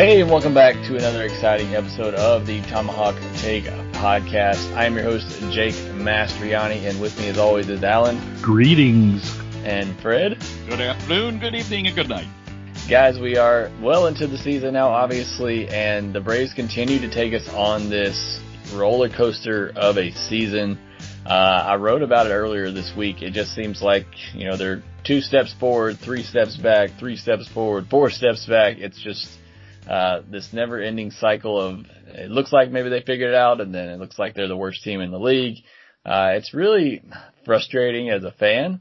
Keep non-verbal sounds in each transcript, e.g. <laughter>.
Hey, and welcome back to another exciting episode of the Tomahawk Take podcast. I am your host, Jake Mastriani, and with me, as always, is Alan Greetings. and Fred. Good afternoon, good evening, and good night. Guys, we are well into the season now, obviously, and the Braves continue to take us on this roller coaster of a season. Uh, I wrote about it earlier this week. It just seems like, you know, they're two steps forward, three steps back, three steps forward, four steps back. It's just uh, this never ending cycle of it looks like maybe they figured it out and then it looks like they're the worst team in the league. Uh, it's really frustrating as a fan,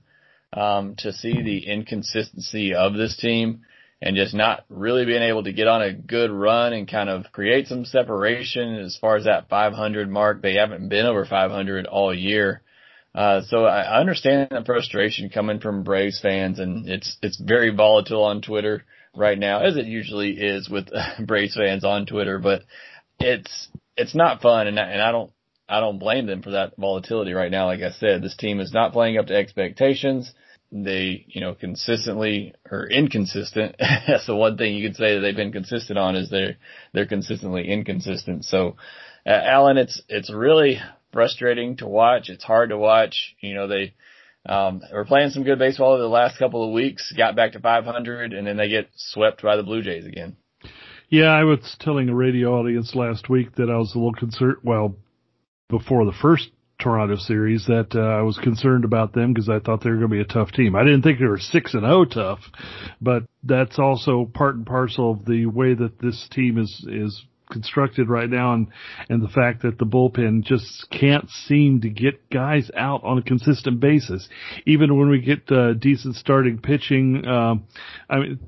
um, to see the inconsistency of this team and just not really being able to get on a good run and kind of create some separation as far as that 500 mark. They haven't been over 500 all year. Uh, so I understand the frustration coming from Braves fans and it's, it's very volatile on Twitter right now, as it usually is with <laughs> Braves fans on Twitter, but it's, it's not fun and I, and I don't, I don't blame them for that volatility right now. Like I said, this team is not playing up to expectations. They, you know, consistently or inconsistent. <laughs> That's the one thing you could say that they've been consistent on is they're, they're consistently inconsistent. So, uh, Alan, it's, it's really frustrating to watch. It's hard to watch. You know, they, um, were playing some good baseball over the last couple of weeks, got back to 500 and then they get swept by the Blue Jays again. Yeah, I was telling a radio audience last week that I was a little concerned. Well, before the first Toronto series, that uh, I was concerned about them because I thought they were going to be a tough team. I didn't think they were six and zero tough, but that's also part and parcel of the way that this team is is constructed right now, and and the fact that the bullpen just can't seem to get guys out on a consistent basis. Even when we get uh, decent starting pitching, um, I mean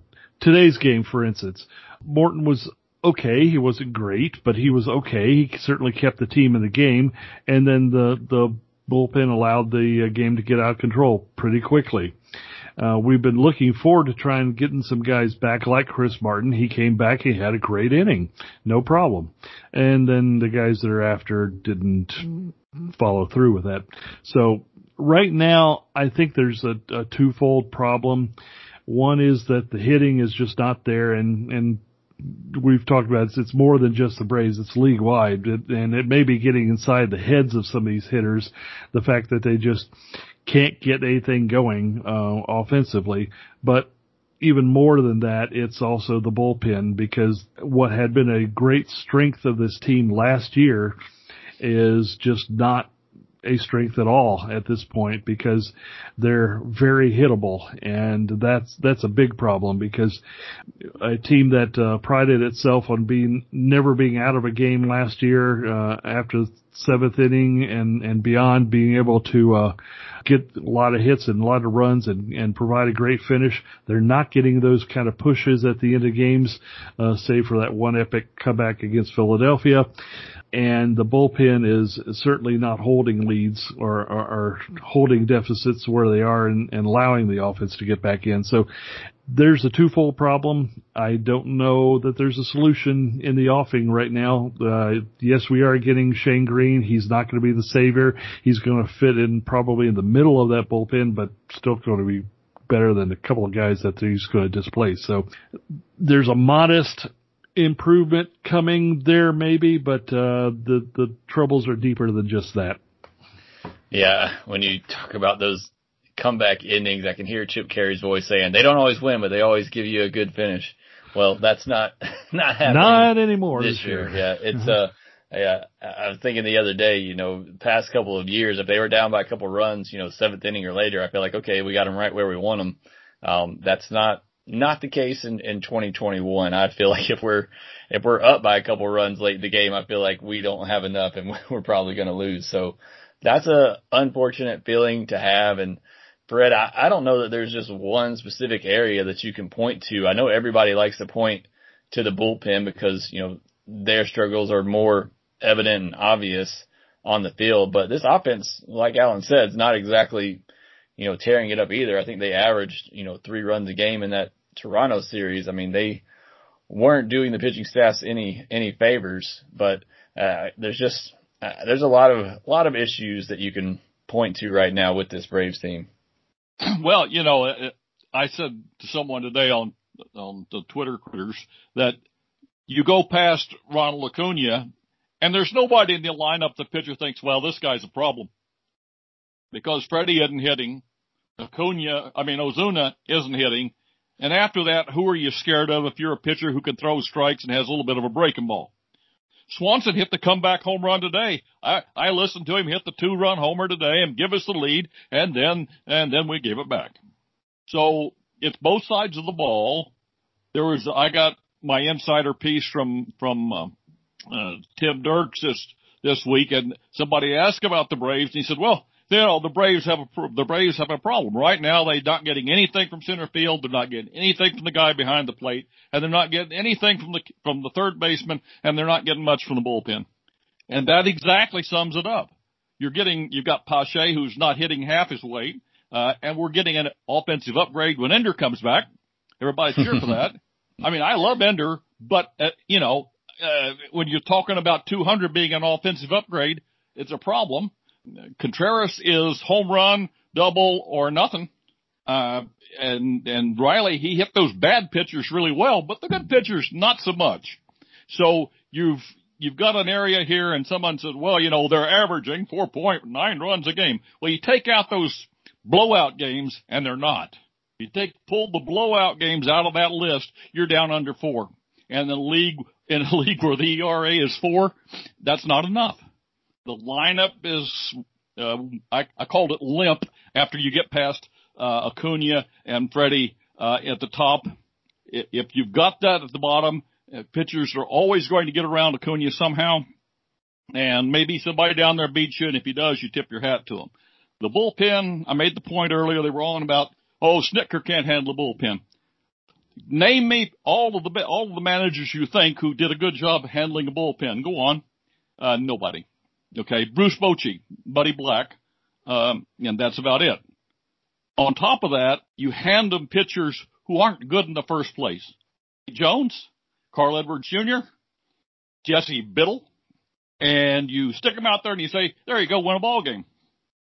today's game, for instance, Morton was okay. He wasn't great, but he was okay. He certainly kept the team in the game. And then the, the bullpen allowed the uh, game to get out of control pretty quickly. Uh, we've been looking forward to trying getting some guys back like Chris Martin. He came back. He had a great inning. No problem. And then the guys that are after didn't follow through with that. So right now, I think there's a, a twofold problem. One is that the hitting is just not there and, and we've talked about it, it's more than just the Braves, it's league wide and it may be getting inside the heads of some of these hitters. The fact that they just can't get anything going, uh, offensively, but even more than that, it's also the bullpen because what had been a great strength of this team last year is just not a strength at all at this point because they're very hittable. And that's that's a big problem because a team that uh, prided itself on being never being out of a game last year uh, after seventh inning and and beyond being able to uh get a lot of hits and a lot of runs and and provide a great finish they're not getting those kind of pushes at the end of games uh save for that one epic comeback against Philadelphia and the bullpen is certainly not holding leads or, or, or holding deficits where they are and, and allowing the offense to get back in. So there's a twofold problem. I don't know that there's a solution in the offing right now. Uh, yes, we are getting Shane Green. He's not going to be the savior. He's going to fit in probably in the middle of that bullpen, but still going to be better than a couple of guys that he's going to displace. So there's a modest improvement coming there maybe, but uh, the the troubles are deeper than just that. Yeah, when you talk about those comeback innings, I can hear Chip Caray's voice saying they don't always win, but they always give you a good finish. Well, that's not <laughs> not happening. Not anymore this year. Yeah, it's uh, yeah. I was thinking the other day, you know, past couple of years, if they were down by a couple runs, you know, seventh inning or later, I feel like okay, we got them right where we want them. Um, that's not not the case in, in 2021. I feel <laughs> like if we're, if we're up by a couple runs late in the game, I feel like we don't have enough and <laughs> we're probably going to lose. So that's a unfortunate feeling to have. And Fred, I, I don't know that there's just one specific area that you can point to. I know everybody likes to point to the bullpen because, you know, their struggles are more evident and obvious on the field. But this offense, like Alan said, is not exactly, you know, tearing it up either. I think they averaged, you know, three runs a game in that Toronto series. I mean, they weren't doing the pitching staffs any, any favors, but, uh, there's just, uh, there's a lot of, a lot of issues that you can point to right now with this Braves team. <clears throat> Well, you know, uh, I said to someone today on, on the Twitter critters that you go past Ronald Acuna and there's nobody in the lineup the pitcher thinks, well, this guy's a problem. Because Freddie isn't hitting. Acuna, I mean, Ozuna isn't hitting. And after that, who are you scared of if you're a pitcher who can throw strikes and has a little bit of a breaking ball? Swanson hit the comeback home run today. I, I listened to him hit the two run homer today and give us the lead and then, and then we gave it back. So it's both sides of the ball. There was, I got my insider piece from, from, uh, uh, Tim Dierkes this this week, and somebody asked about the Braves, and he said, "Well, know, the Braves have a the Braves have a problem right now. They're not getting anything from center field. They're not getting anything from the guy behind the plate, and they're not getting anything from the from the third baseman, and they're not getting much from the bullpen." And that exactly sums it up. You're getting you've got Pache who's not hitting half his weight, uh, and we're getting an offensive upgrade when Ender comes back. Everybody cheer for that. <laughs> I mean, I love Ender, but uh, you know, uh, when you're talking about 200 being an offensive upgrade, it's a problem. Contreras is home run, double, or nothing. Uh, and, and Riley, he hit those bad pitchers really well, but the good pitchers, not so much. So you've, you've got an area here and someone says, well, you know, they're averaging 4.9 runs a game. Well, you take out those blowout games and they're not. You take, pull the blowout games out of that list, you're down under four. And the league in a <laughs> league where the ERA is four, that's not enough. The lineup is, uh, I, I called it limp after you get past, uh, Acuna and Freddie, uh, at the top. If you've got that at the bottom, uh, pitchers are always going to get around Acuna somehow. And maybe somebody down there beats you, and if he does, you tip your hat to him. The bullpen, I made the point earlier, they were on about, oh, Snitker can't handle the bullpen. Name me all of the all of the managers you think who did a good job handling a bullpen. Go on. Uh, nobody. Okay, Bruce Bochy, Buddy Black, um, and that's about it. On top of that, you hand them pitchers who aren't good in the first place. Jones, Carl Edwards Jr., Jesse Biddle, and you stick them out there and you say, there you go, win a ball game.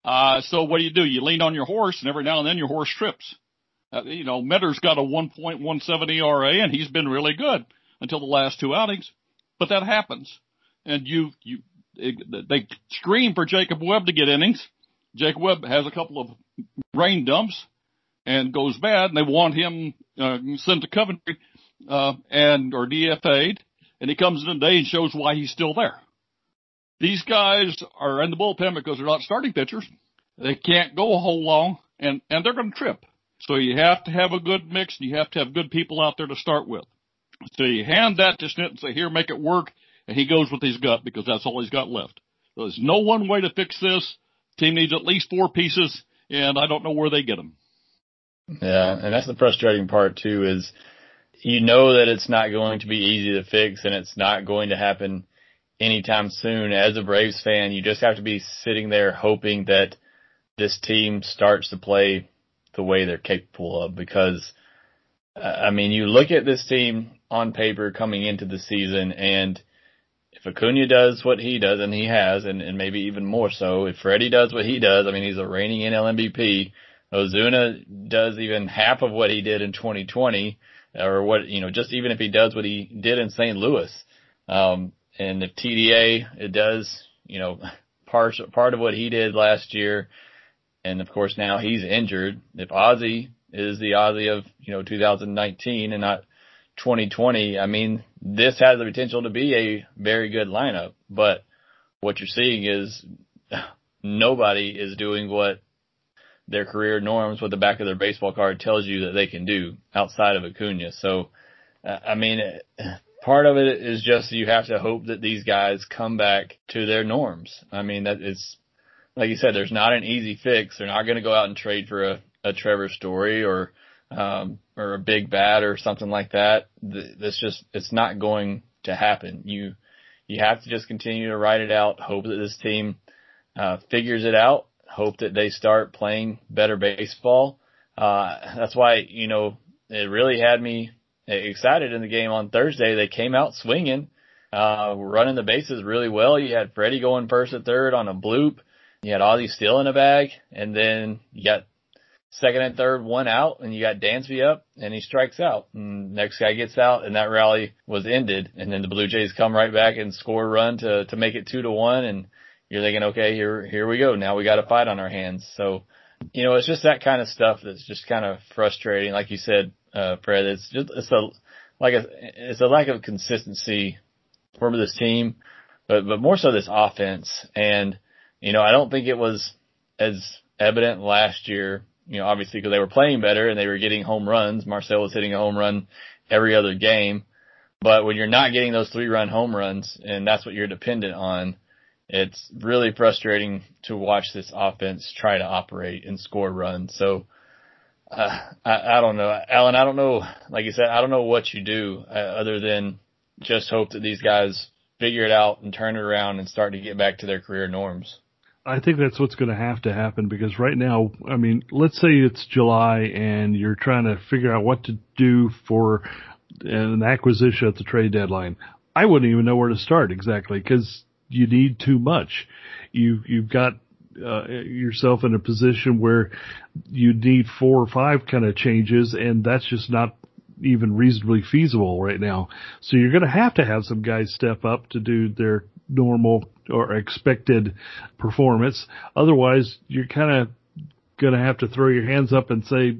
Uh, so what do you do? You lean on your horse and every now and then your horse trips. Uh, you know, Minter's got a 1.17 ERA and he's been really good until the last two outings, but that happens. And you, you, they scream for Jacob Webb to get innings. Jacob Webb has a couple of brain dumps and goes bad and they want him, uh, sent to Coventry, uh, and, or DFA'd and he comes in today and shows why he's still there. These guys are in the bullpen because they're not starting pitchers. They can't go a whole long and, and they're going to trip. So you have to have a good mix and you have to have good people out there to start with. So you hand that to Snit and say, here, make it work. And he goes with his gut because that's all he's got left. There's no one way to fix this. Team needs at least four pieces and I don't know where they get them. Yeah. And that's the frustrating part too is you know that it's not going to be easy to fix and it's not going to happen anytime soon. As a Braves fan, you just have to be sitting there hoping that this team starts to play the way they're capable of because uh, I mean, you look at this team on paper coming into the season and if Acuna does what he does, and he has, and, and maybe even more so, if Freddie does what he does, I mean, he's a reigning NL MVP. Ozuna does even half of what he did in 2020, or what, you know, just even if he does what he did in St. Louis. Um, and if TDA, it does, you know, <laughs> part, part of what he did last year, and of course now he's injured. If Ozzie is the Ozzie of, you know, 2019 and not 2020, I mean, this has the potential to be a very good lineup, but what you're seeing is <laughs> nobody is doing what their career norms, what the back of their baseball card tells you that they can do outside of Acuna. So, I mean, <sighs> part of it is just you have to hope that these guys come back to their norms. I mean, that is, like you said, there's not an easy fix. They're not going to go out and trade for a, a Trevor Story or, um, or a big bat or something like that. That's just, it's not going to happen. You, you have to just continue to write it out, hope that this team, uh, figures it out, hope that they start playing better baseball. Uh, that's why, you know, it really had me excited in the game on Thursday. They came out swinging, uh, running the bases really well. You had Freddie going first and third on a bloop. You had Ozzie still in a bag, and then you got second and third, one out, and you got Dansby up, and he strikes out. And next guy gets out, and that rally was ended. And then the Blue Jays come right back and score a run to to make it two to one. And you're thinking, okay, here here we go. Now we got a fight on our hands. So, you know, it's just that kind of stuff that's just kind of frustrating. Like you said, uh, Fred, it's just it's a like a it's a lack of consistency for this team, but but more so this offense. And you know, I don't think it was as evident last year you know, obviously because they were playing better and they were getting home runs. Marcell was hitting a home run every other game. But when you're not getting those three run home runs and that's what you're dependent on, it's really frustrating to watch this offense try to operate and score runs. So, uh, I, I don't know, Alan. I don't know. Like you said, I don't know what you do uh, other than just hope that these guys figure it out and turn it around and start to get back to their career norms. I think that's what's going to have to happen because right now, I mean, let's say it's July and you're trying to figure out what to do for an acquisition at the trade deadline. I wouldn't even know where to start exactly because you need too much. You you've got uh, yourself in a position where you need four or five kind of changes, and that's just not even reasonably feasible right now. So you're going to have to have some guys step up to do their normal or expected performance. Otherwise, you're kind of going to have to throw your hands up and say,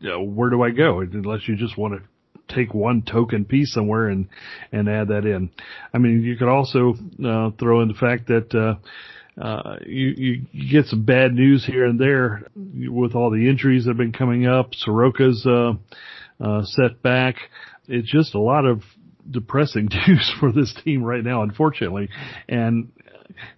you know, where do I go? Unless you just want to take one token piece somewhere and, and add that in. I mean, you could also, uh, throw in the fact that, uh, uh, you, you, get some bad news here and there with all the injuries that have been coming up. Soroka's, uh, uh, set back. It's just a lot of depressing <laughs> news for this team right now, unfortunately. And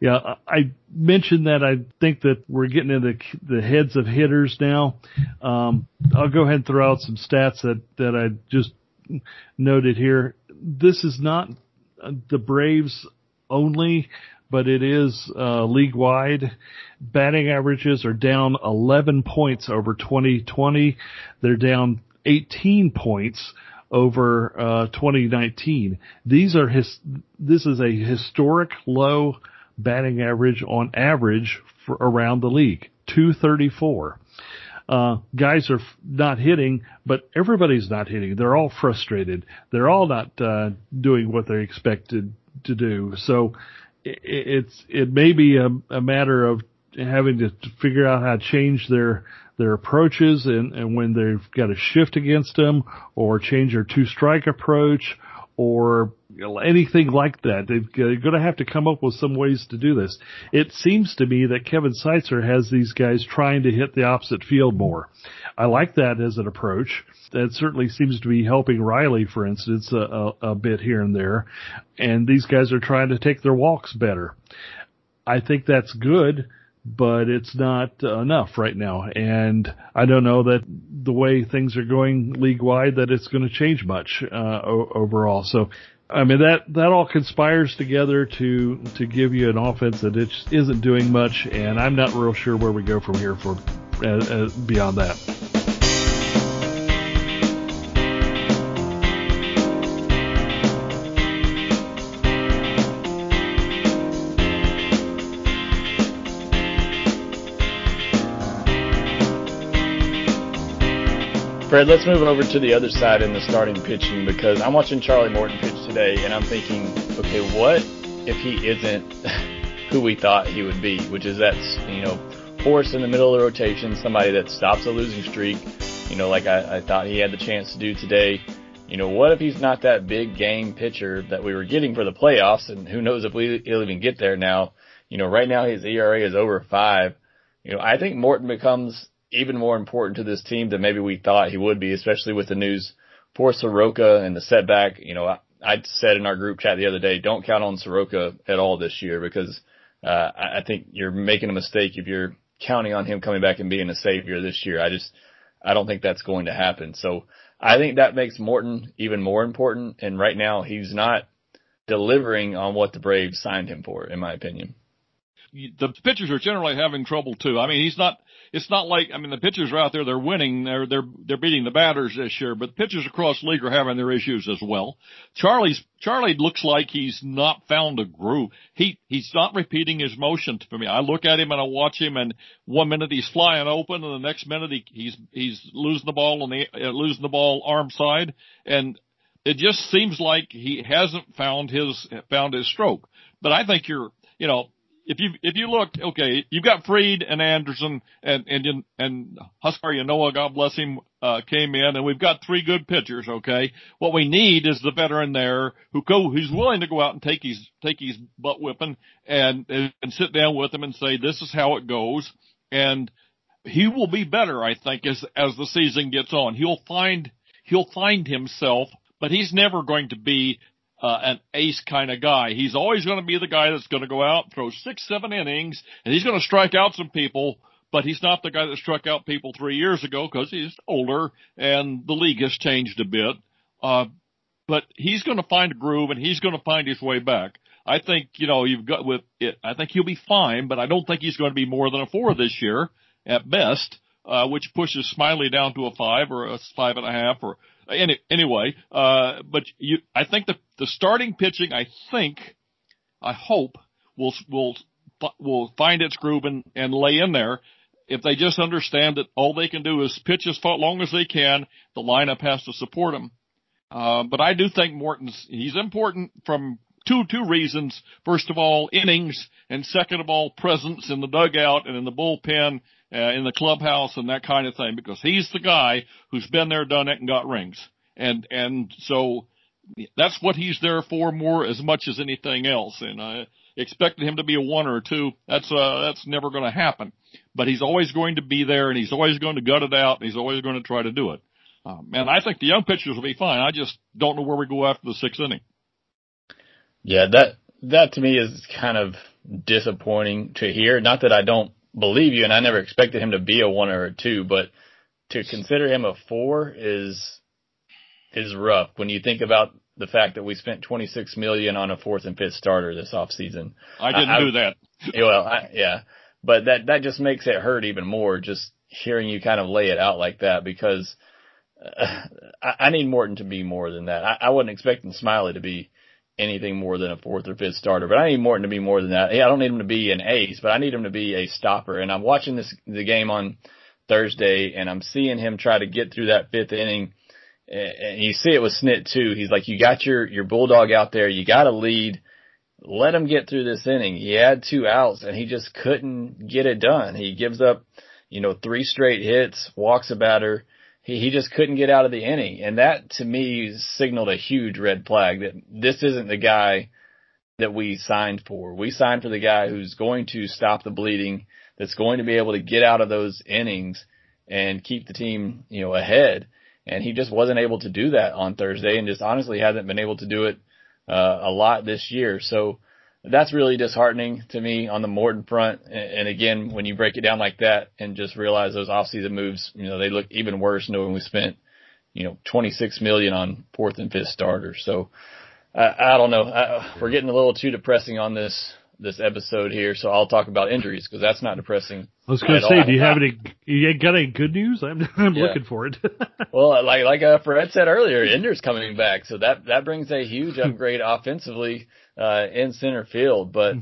yeah, I mentioned that I think that we're getting into the heads of hitters now. Um, I'll go ahead and throw out some stats that, that I just noted here. This is not the Braves only, but it is uh, league wide. Batting averages are down 11 points over 2020. They're down 18 points over uh, 2019. These are his. This is a historic low batting average on average for around the league, 234. Uh, guys are f- not hitting, but everybody's not hitting. They're all frustrated. They're all not uh, doing what they're expected to do. So it, it's it may be a, a matter of having to figure out how to change their their approaches and, and when they've got a shift against them or change their two strike approach or anything like that. They're going to have to come up with some ways to do this. It seems to me that Kevin Seitzer has these guys trying to hit the opposite field more. I like that as an approach. That certainly seems to be helping Riley, for instance, a, a, a bit here and there. And these guys are trying to take their walks better. I think that's good but it's not enough right now. And I don't know that the way things are going league wide that it's going to change much uh, o- overall. So. I mean that that all conspires together to to give you an offense that it isn't doing much, and I'm not real sure where we go from here for uh, uh, beyond that. Fred, let's move over to the other side in the starting pitching because I'm watching Charlie Morton pitch today and I'm thinking, okay, what if he isn't <laughs> who we thought he would be, which is that, you know, force in the middle of the rotation, somebody that stops a losing streak, you know, like I, I thought he had the chance to do today. You know, what if he's not that big game pitcher that we were getting for the playoffs and who knows if we, he'll even get there now. You know, right now his ERA is over five. You know, I think Morton becomes even more important to this team than maybe we thought he would be, especially with the news for Soroka and the setback. You know, I, I said in our group chat the other day, don't count on Soroka at all this year because uh, I, I think you're making a mistake if you're counting on him coming back and being a savior this year. I just I don't think that's going to happen. So I think that makes Morton even more important. And right now he's not delivering on what the Braves signed him for, in my opinion the pitchers are generally having trouble too. I mean, he's not. It's not like I mean the pitchers are out there. They're winning. They're they're they're beating the batters this year. But pitchers across the league are having their issues as well. Charlie's Charlie looks like he's not found a groove. He he's not repeating his motions for me. I look at him and I watch him, and one minute he's flying open, and the next minute he, he's he's losing the ball on the uh, losing the ball arm side, and it just seems like he hasn't found his found his stroke. But I think you're you know if you if you look, okay, you've got Fried and Anderson and and and Huascar Ynoa, God bless him, uh, came in, and we've got three good pitchers. Okay, what we need is the veteran there who go who's willing to go out and take his take his butt whipping and and sit down with him and say this is how it goes, and he will be better, I think, as as the season gets on. He'll find he'll find himself, but he's never going to be uh, an ace kind of guy. He's always going to be the guy that's going to go out, throw six, seven innings, and he's going to strike out some people, but he's not the guy that struck out people three years ago because he's older and the league has changed a bit. Uh, but he's going to find a groove and he's going to find his way back. I think, you know, you've got with it, I think he'll be fine, but I don't think he's going to be more than a four this year at best, uh, which pushes Smyly down to a five or a five and a half or any, anyway, uh, but you, I think the, the starting pitching, I think, I hope will, will, will find its groove and, and lay in there. If they just understand that all they can do is pitch as far, long as they can, the lineup has to support them. Uh, but I do think Morton's, he's important from two, two reasons. First of all, innings, and second of all, presence in the dugout and in the bullpen uh, in the clubhouse and that kind of thing because he's the guy who's been there, done it, and got rings. And and so that's what he's there for more as much as anything else. And I expected him to be a one or a two. That's uh that's never going to happen. But he's always going to be there, and he's always going to gut it out, and he's always going to try to do it. Um, and I think the young pitchers will be fine. I just don't know where we go after the sixth inning. Yeah, that that to me is kind of disappointing to hear. Not that I don't believe you, and I never expected him to be a one or a two, but to consider him a four is is rough when you think about the fact that we spent 26 million on a fourth and fifth starter this off season. I didn't I, do that. <laughs> well, I, yeah, but that that just makes it hurt even more just hearing you kind of lay it out like that because uh, I, I need Morton to be more than that. I, I wasn't expecting Smyly to be anything more than a fourth or fifth starter. But I need Morton to be more than that. Yeah, I don't need him to be an ace, but I need him to be a stopper. And I'm watching this the game on Thursday, and I'm seeing him try to get through that fifth inning. And you see it with Snit too. He's like, you got your your bulldog out there. You got to lead. Let him get through this inning. He had two outs, and he just couldn't get it done. He gives up, you know, three straight hits, walks a batter he, he just couldn't get out of the inning. And that to me signaled a huge red flag that this isn't the guy that we signed for. We signed for the guy who's going to stop the bleeding, that's going to be able to get out of those innings and keep the team, you know, ahead. And he just wasn't able to do that on Thursday and just honestly hasn't been able to do it uh, a lot this year. So that's really disheartening to me on the Morton front. And again, when you break it down like that and just realize those offseason moves, you know, they look even worse knowing we spent, you know, 26 million on fourth and fifth starters. So I, I don't know. I, we're getting a little too depressing on this this episode here, so I'll talk about injuries because that's not depressing. I was going to say, do you have any? <laughs> You got any good news? I'm <laughs> I'm yeah. looking for it. <laughs> well, like like uh, Fred said earlier, Ender's coming back, so that that brings a huge upgrade offensively uh, in center field. But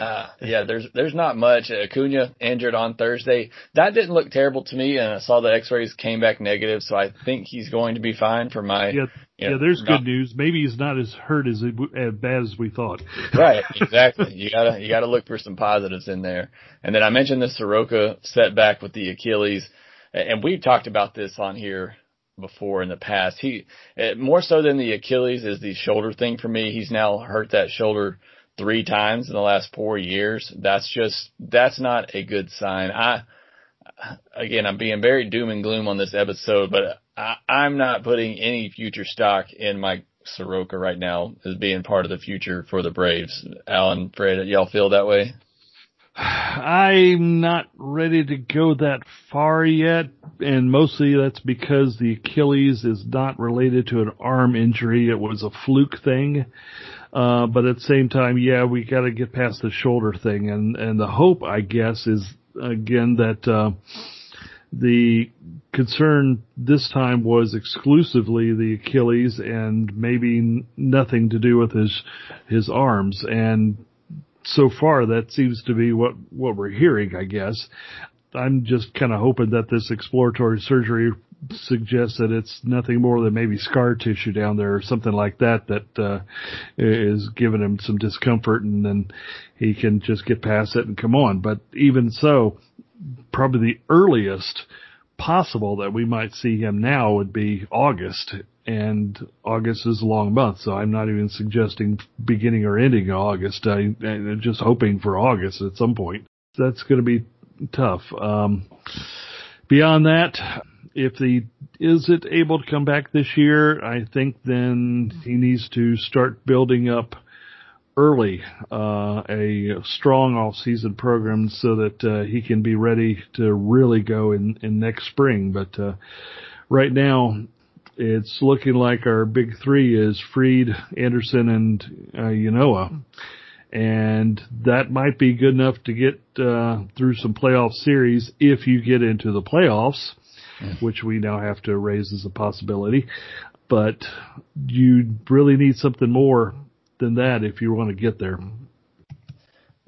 uh, yeah, there's there's not much. Acuna injured on Thursday. That didn't look terrible to me, and I saw the X-rays came back negative, so I think he's going to be fine for my. Yeah, you know, yeah. There's not, good news. Maybe he's not as hurt as as bad as we thought. right, <laughs> exactly. You gotta you gotta look for some positives in there. And then I mentioned the Soroka setback with the Achilles, and we've talked about this on here before in the past. He eh, more so than the Achilles is the shoulder thing for me. He's now hurt that shoulder three times in the last four years. That's just that's not a good sign. I again, I'm being very doom and gloom on this episode, but I, I'm not putting any future stock in Mike Soroka right now as being part of the future for the Braves. Alan, Fred, y'all feel that way? I'm not ready to go that far yet, and mostly that's because the Achilles is not related to an arm injury. It was a fluke thing. Uh, but at the same time, yeah, we gotta get past the shoulder thing, and, and the hope, I guess, is again that, uh, the concern this time was exclusively the Achilles and maybe nothing to do with his, his arms. And so far that seems to be what, what we're hearing, I guess. I'm just kind of hoping that this exploratory surgery suggests that it's nothing more than maybe scar tissue down there or something like that that uh, is giving him some discomfort and then he can just get past it and come on. But even so, probably the earliest possible that we might see him now would be August and August is a long month, so I'm not even suggesting beginning or ending August. I, I'm just hoping for August at some point. That's going to be tough. Um, beyond that, if he is it able to come back this year, I think then he needs to start building up early uh, a strong off-season program so that uh, he can be ready to really go in, in next spring. But uh, right now, it's looking like our big three is Fried, Anderson, and uh. And that might be good enough to get uh, through some playoff series if you get into the playoffs, which we now have to raise as a possibility. But you really need something more than that if you want to get there.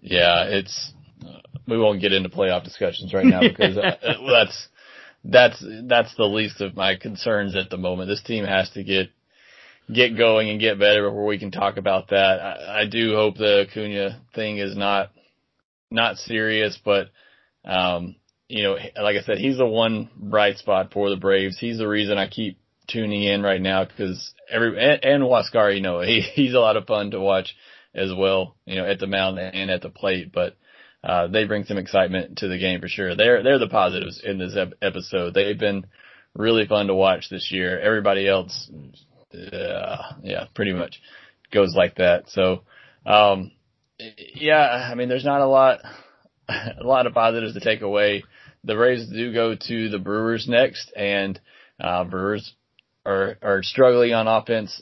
Yeah, it's uh, we won't get into playoff discussions right now because uh, <laughs> that's that's that's the least of my concerns at the moment. This team has to get get going and get better before we can talk about that. I, I do hope the Acuna thing is not not serious, but um, you know, like I said, he's the one bright spot for the Braves. He's the reason I keep tuning in right now because every and, and you know, <laughs> he he's a lot of fun to watch as well, you know, at the mound and at the plate, but uh, they bring some excitement to the game for sure. They're they're the positives in this ep- episode. They've been really fun to watch this year. Everybody else, uh, yeah, pretty much goes like that. So, um, yeah, I mean, there's not a lot, <laughs> a lot of positives to take away. The Braves do go to the Brewers next, and uh, Brewers are are struggling on offense,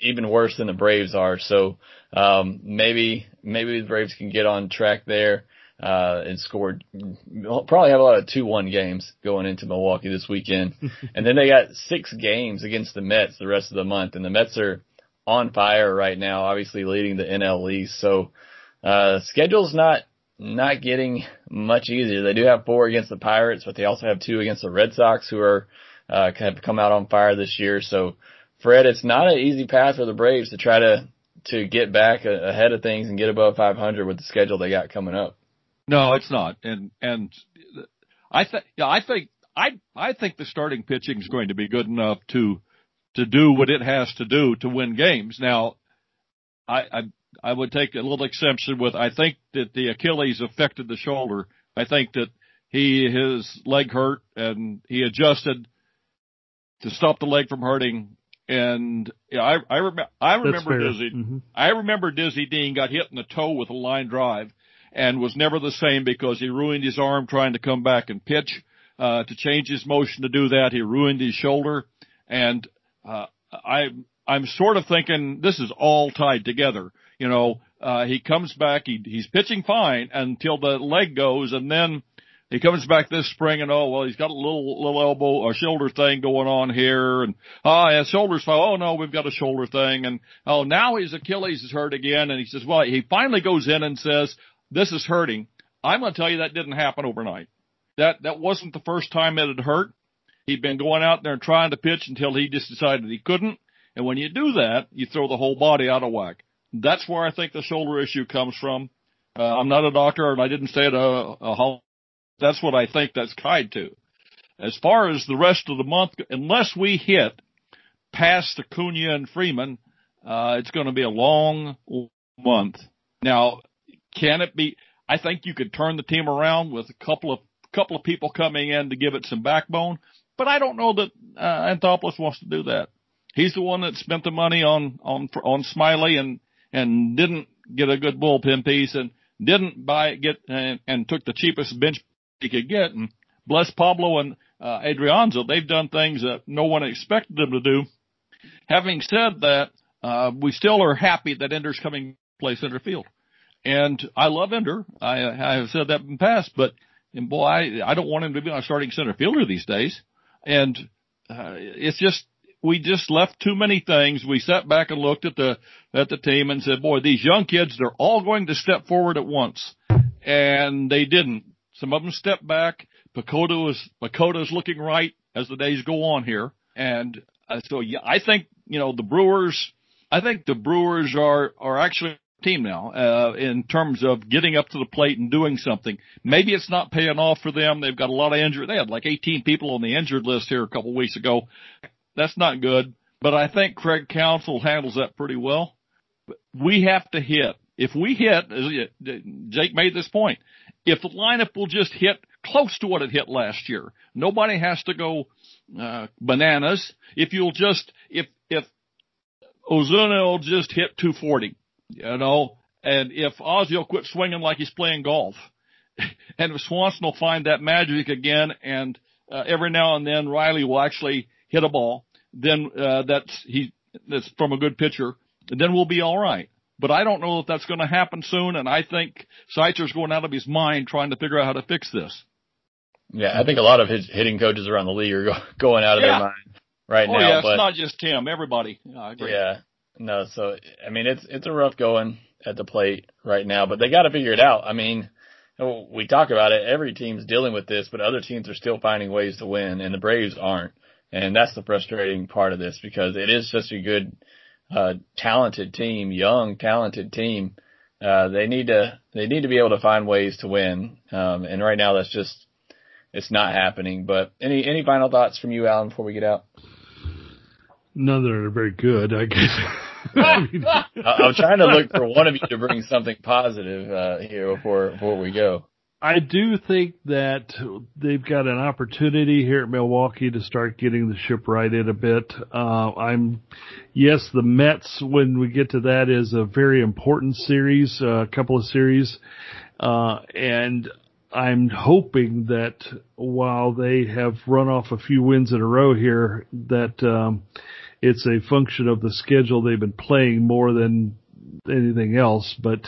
even worse than the Braves are. So um, maybe maybe the Braves can get on track there uh, and score. Probably have a lot of two one games going into Milwaukee this weekend, <laughs> and then they got six games against the Mets the rest of the month, and the Mets are on fire right now, obviously leading the NL East. So uh, schedule's not not getting much easier. They do have four against the Pirates, but they also have two against the Red Sox, who are uh, have come out on fire this year. So, Fred, it's not an easy path for the Braves to try to to get back ahead of things and get above 500 with the schedule they got coming up. No, it's not. And and I think yeah, I think I I think the starting pitching is going to be good enough to to do what it has to do to win games. Now, I I, I would take a little exception with I think that the Achilles affected the shoulder. I think that he his leg hurt and he adjusted to stop the leg from hurting. And yeah, I I, rem- I remember Dizzy. Mm-hmm. I remember Dizzy Dean got hit in the toe with a line drive and was never the same because he ruined his arm trying to come back and pitch. Uh, to change his motion to do that, he ruined his shoulder, and uh, I I'm sort of thinking this is all tied together. You know, uh, he comes back, he he's pitching fine until the leg goes, and then he comes back this spring and oh well he's got a little little elbow or shoulder thing going on here and oh yeah shoulders oh no we've got a shoulder thing and oh now his Achilles is hurt again and he says well he finally goes in and says this is hurting. I'm going to tell you that didn't happen overnight. That that wasn't the first time it had hurt. He'd been going out there trying to pitch until he just decided he couldn't and when you do that you throw the whole body out of whack that's where I think the shoulder issue comes from uh, I'm not a doctor and I didn't stay at a, a that's what I think that's tied to. As far as the rest of the month, unless we hit past the Acuna and Freeman, uh, it's going to be a long month. Now, can it be? I think you could turn the team around with a couple of couple of people coming in to give it some backbone, but I don't know that uh, Anthopoulos wants to do that. He's the one that spent the money on on on Smyly and and didn't get a good bullpen piece and didn't buy get and, and took the cheapest bench he could get and bless Pablo and uh, Adrianza. They've done things that no one expected them to do. Having said that, uh, we still are happy that Ender's coming play center field. And I love Ender. I, I have said that in the past, but and boy, I, I don't want him to be our starting center fielder these days. And uh, it's just we just left too many things. We sat back and looked at the at the team and said, "Boy, these young kids, they're all going to step forward at once," and they didn't. Some of them stepped back. PECOTA is PECOTA's looking right as the days go on here, and uh, so yeah, I think you know the Brewers. I think the Brewers are are actually a team now uh, in terms of getting up to the plate and doing something. Maybe it's not paying off for them. They've got a lot of injured. They had like 18 people on the injured list here a couple weeks ago. That's not good. But I think Craig Counsell handles that pretty well. We have to hit. If we hit, Jake made this point, if the lineup will just hit close to what it hit last year, nobody has to go uh, bananas. If you'll just, if, if Ozuna will just hit 240, you know, and if Ozzie will quit swinging like he's playing golf, <laughs> and if Swanson will find that magic again, and uh, every now and then Riley will actually hit a ball, then uh, that's he that's from a good pitcher, then we'll be all right. But I don't know if that's going to happen soon, and I think Seitzer's going out of his mind trying to figure out how to fix this. Yeah, I think a lot of his hitting coaches around the league are go, <laughs> going out of yeah. their mind right oh, now. yeah, but, it's not just him. Everybody. Yeah, I agree. Yeah, no. So I mean, it's it's a rough going at the plate right now, but they got to figure it out. I mean, we talk about it. Every team's dealing with this, but other teams are still finding ways to win, and the Braves aren't. And that's the frustrating part of this because it is such a good, uh, talented team, young, talented team. Uh, they need to, they need to be able to find ways to win. Um, and right now that's just, it's not happening. But any, any final thoughts from you, Alan, before we get out? None that are very good, I guess. <laughs> I mean, I'm trying to look for one of you to bring something positive, uh, here before, before we go. I do think that they've got an opportunity here at Milwaukee to start getting the ship righted a bit. Uh, I'm, yes, the Mets, when we get to that, is a very important series, a uh, couple of series. Uh, and I'm hoping that while they have run off a few wins in a row here, that, um, it's a function of the schedule they've been playing more than anything else, but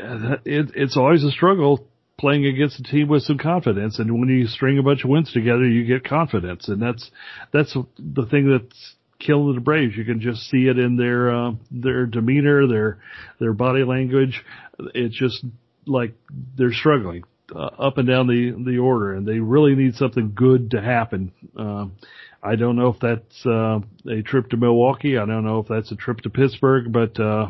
uh, it, it's always a struggle playing against a team with some confidence. And when you string a bunch of wins together, you get confidence. And that's, that's the thing that's killing the Braves. You can just see it in their, uh, their demeanor, their, their body language. It's just like they're struggling. Uh, up and down the the order, and they really need something good to happen. Uh, I don't know if that's uh, a trip to Milwaukee. I don't know if that's a trip to Pittsburgh, but uh,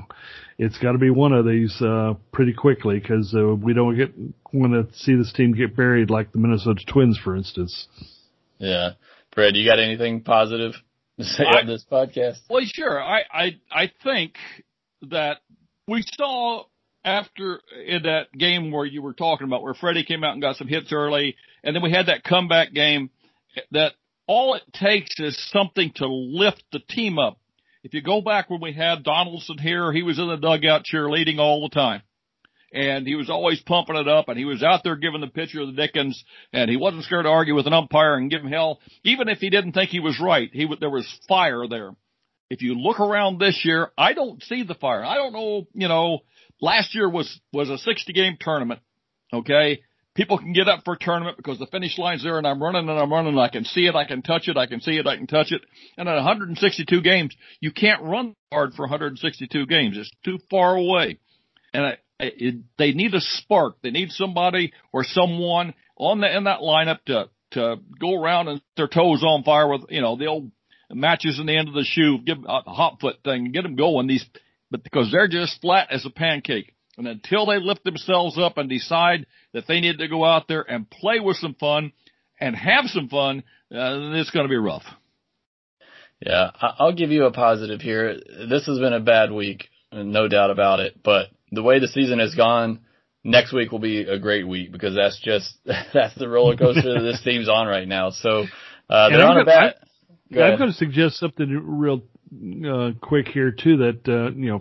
it's got to be one of these uh, pretty quickly because uh, we don't get want to see this team get buried like the Minnesota Twins, for instance. Yeah, Fred, you got anything positive to say I, on this podcast? Well, sure. I I I think that we saw after in that game where you were talking about where Freddie came out and got some hits early, and then we had that comeback game that all it takes is something to lift the team up. If you go back when we had Donaldson here, he was in the dugout cheerleading all the time. And he was always pumping it up and he was out there giving the pitcher the Dickens and he wasn't scared to argue with an umpire and give him hell. Even if he didn't think he was right, he there was fire there. If you look around this year, I don't see the fire. I don't know, you know, last year was, was a 60 game tournament. Okay people can get up for a tournament because the finish line's there and I'm running and I'm running and I can see it, I can touch it, I can see it, I can touch it. And at 162 games, you can't run hard for 162 games. It's too far away. And I, it, they need a spark. They need somebody or someone on the, in that lineup to, to go around and their toes on fire with, you know, the old matches in the end of the shoe, give a hot foot thing, get them going. These, but because they're just flat as a pancake. And until they lift themselves up and decide that they need to go out there and play with some fun and have some fun, uh, it's going to be rough. Yeah, I'll give you a positive here. This has been a bad week, no doubt about it. But the way the season has gone, next week will be a great week because that's just <laughs> that's the roller coaster that this <laughs> team's on right now. So uh, they're on a bad. I'm going to suggest something real uh, quick here too. That uh, you know,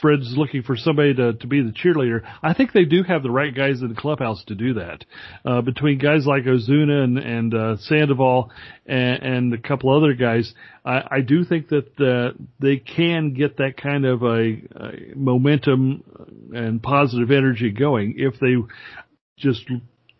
Fred's looking for somebody to, to be the cheerleader. I think they do have the right guys in the clubhouse to do that. Uh, between guys like Ozuna and, and, uh, Sandoval and, and a couple other guys, I, I do think that, uh, they can get that kind of a, a momentum and positive energy going if they just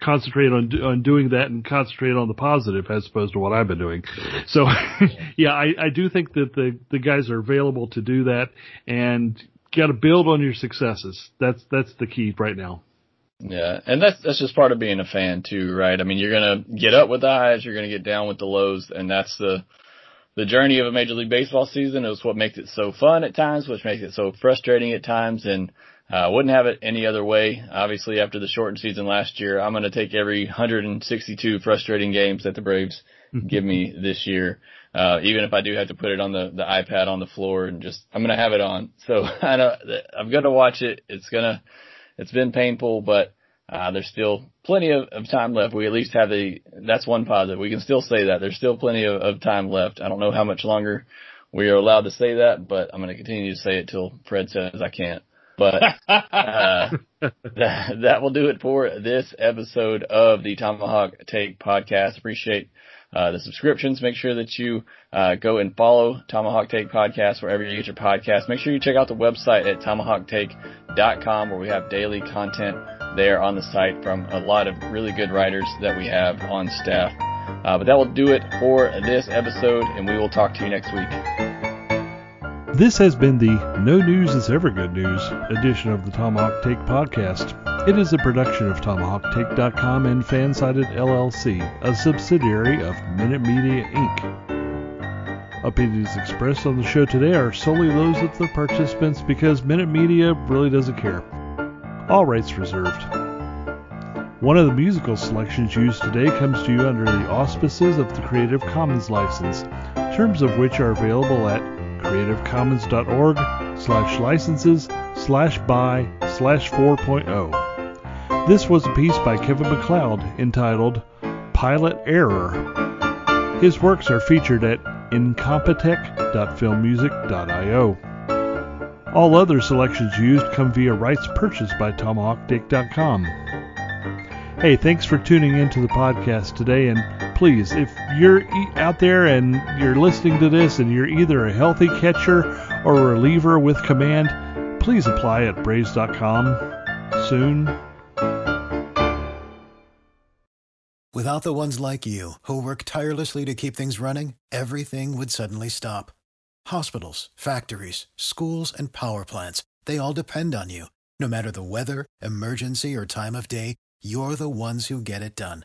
concentrate on on doing that and concentrate on the positive as opposed to what I've been doing. So, <laughs> yeah, I, I do think that the the guys are available to do that, and got to build on your successes. That's that's the key right now. Yeah, and that's that's just part of being a fan too, right? I mean, you're gonna get up with the highs, you're gonna get down with the lows, and that's the the journey of a Major League Baseball season. Is what makes it so fun at times, which makes it so frustrating at times, and uh, wouldn't have it any other way. Obviously, after the shortened season last year, I'm gonna take every 162 frustrating games that the Braves give me this year. Uh, even if I do have to put it on the, the iPad on the floor and just, I'm going to have it on. So <laughs> I know I'm going to watch it. It's going to, it's been painful, but, uh, there's still plenty of, of time left. We at least have the, that's one positive. We can still say that there's still plenty of, of time left. I don't know how much longer we are allowed to say that, but I'm going to continue to say it till Fred says I can't. But <laughs> uh, that, that will do it for this episode of the Tomahawk Take podcast. Appreciate uh, the subscriptions. Make sure that you uh, go and follow Tomahawk Take podcast wherever you get your podcast. Make sure you check out the website at tomahawktake.com where we have daily content there on the site from a lot of really good writers that we have on staff. Uh, but that will do it for this episode, and we will talk to you next week. This has been the No News is Ever Good News edition of the Tomahawk Take podcast. It is a production of TomahawkTake.com and Fansided LLC, a subsidiary of Minute Media Inc. Opinions expressed on the show today are solely those of the participants because Minute Media really doesn't care. All rights reserved. One of the musical selections used today comes to you under the auspices of the Creative Commons license, terms of which are available at creativecommons.org slash licenses slash by slash 4.0. This was a piece by Kevin MacLeod entitled Pilot Error. His works are featured at incompetech.filmmusic.io. All other selections used come via rights purchased by TomahawkTake.com. Hey, thanks for tuning into the podcast today, and please, if you're out there and you're listening to this and you're either a healthy catcher or a reliever with command, please apply at Braves.com soon. Without the ones like you, who work tirelessly to keep things running, everything would suddenly stop. Hospitals, factories, schools, and power plants, they all depend on you. No matter the weather, emergency, or time of day, you're the ones who get it done.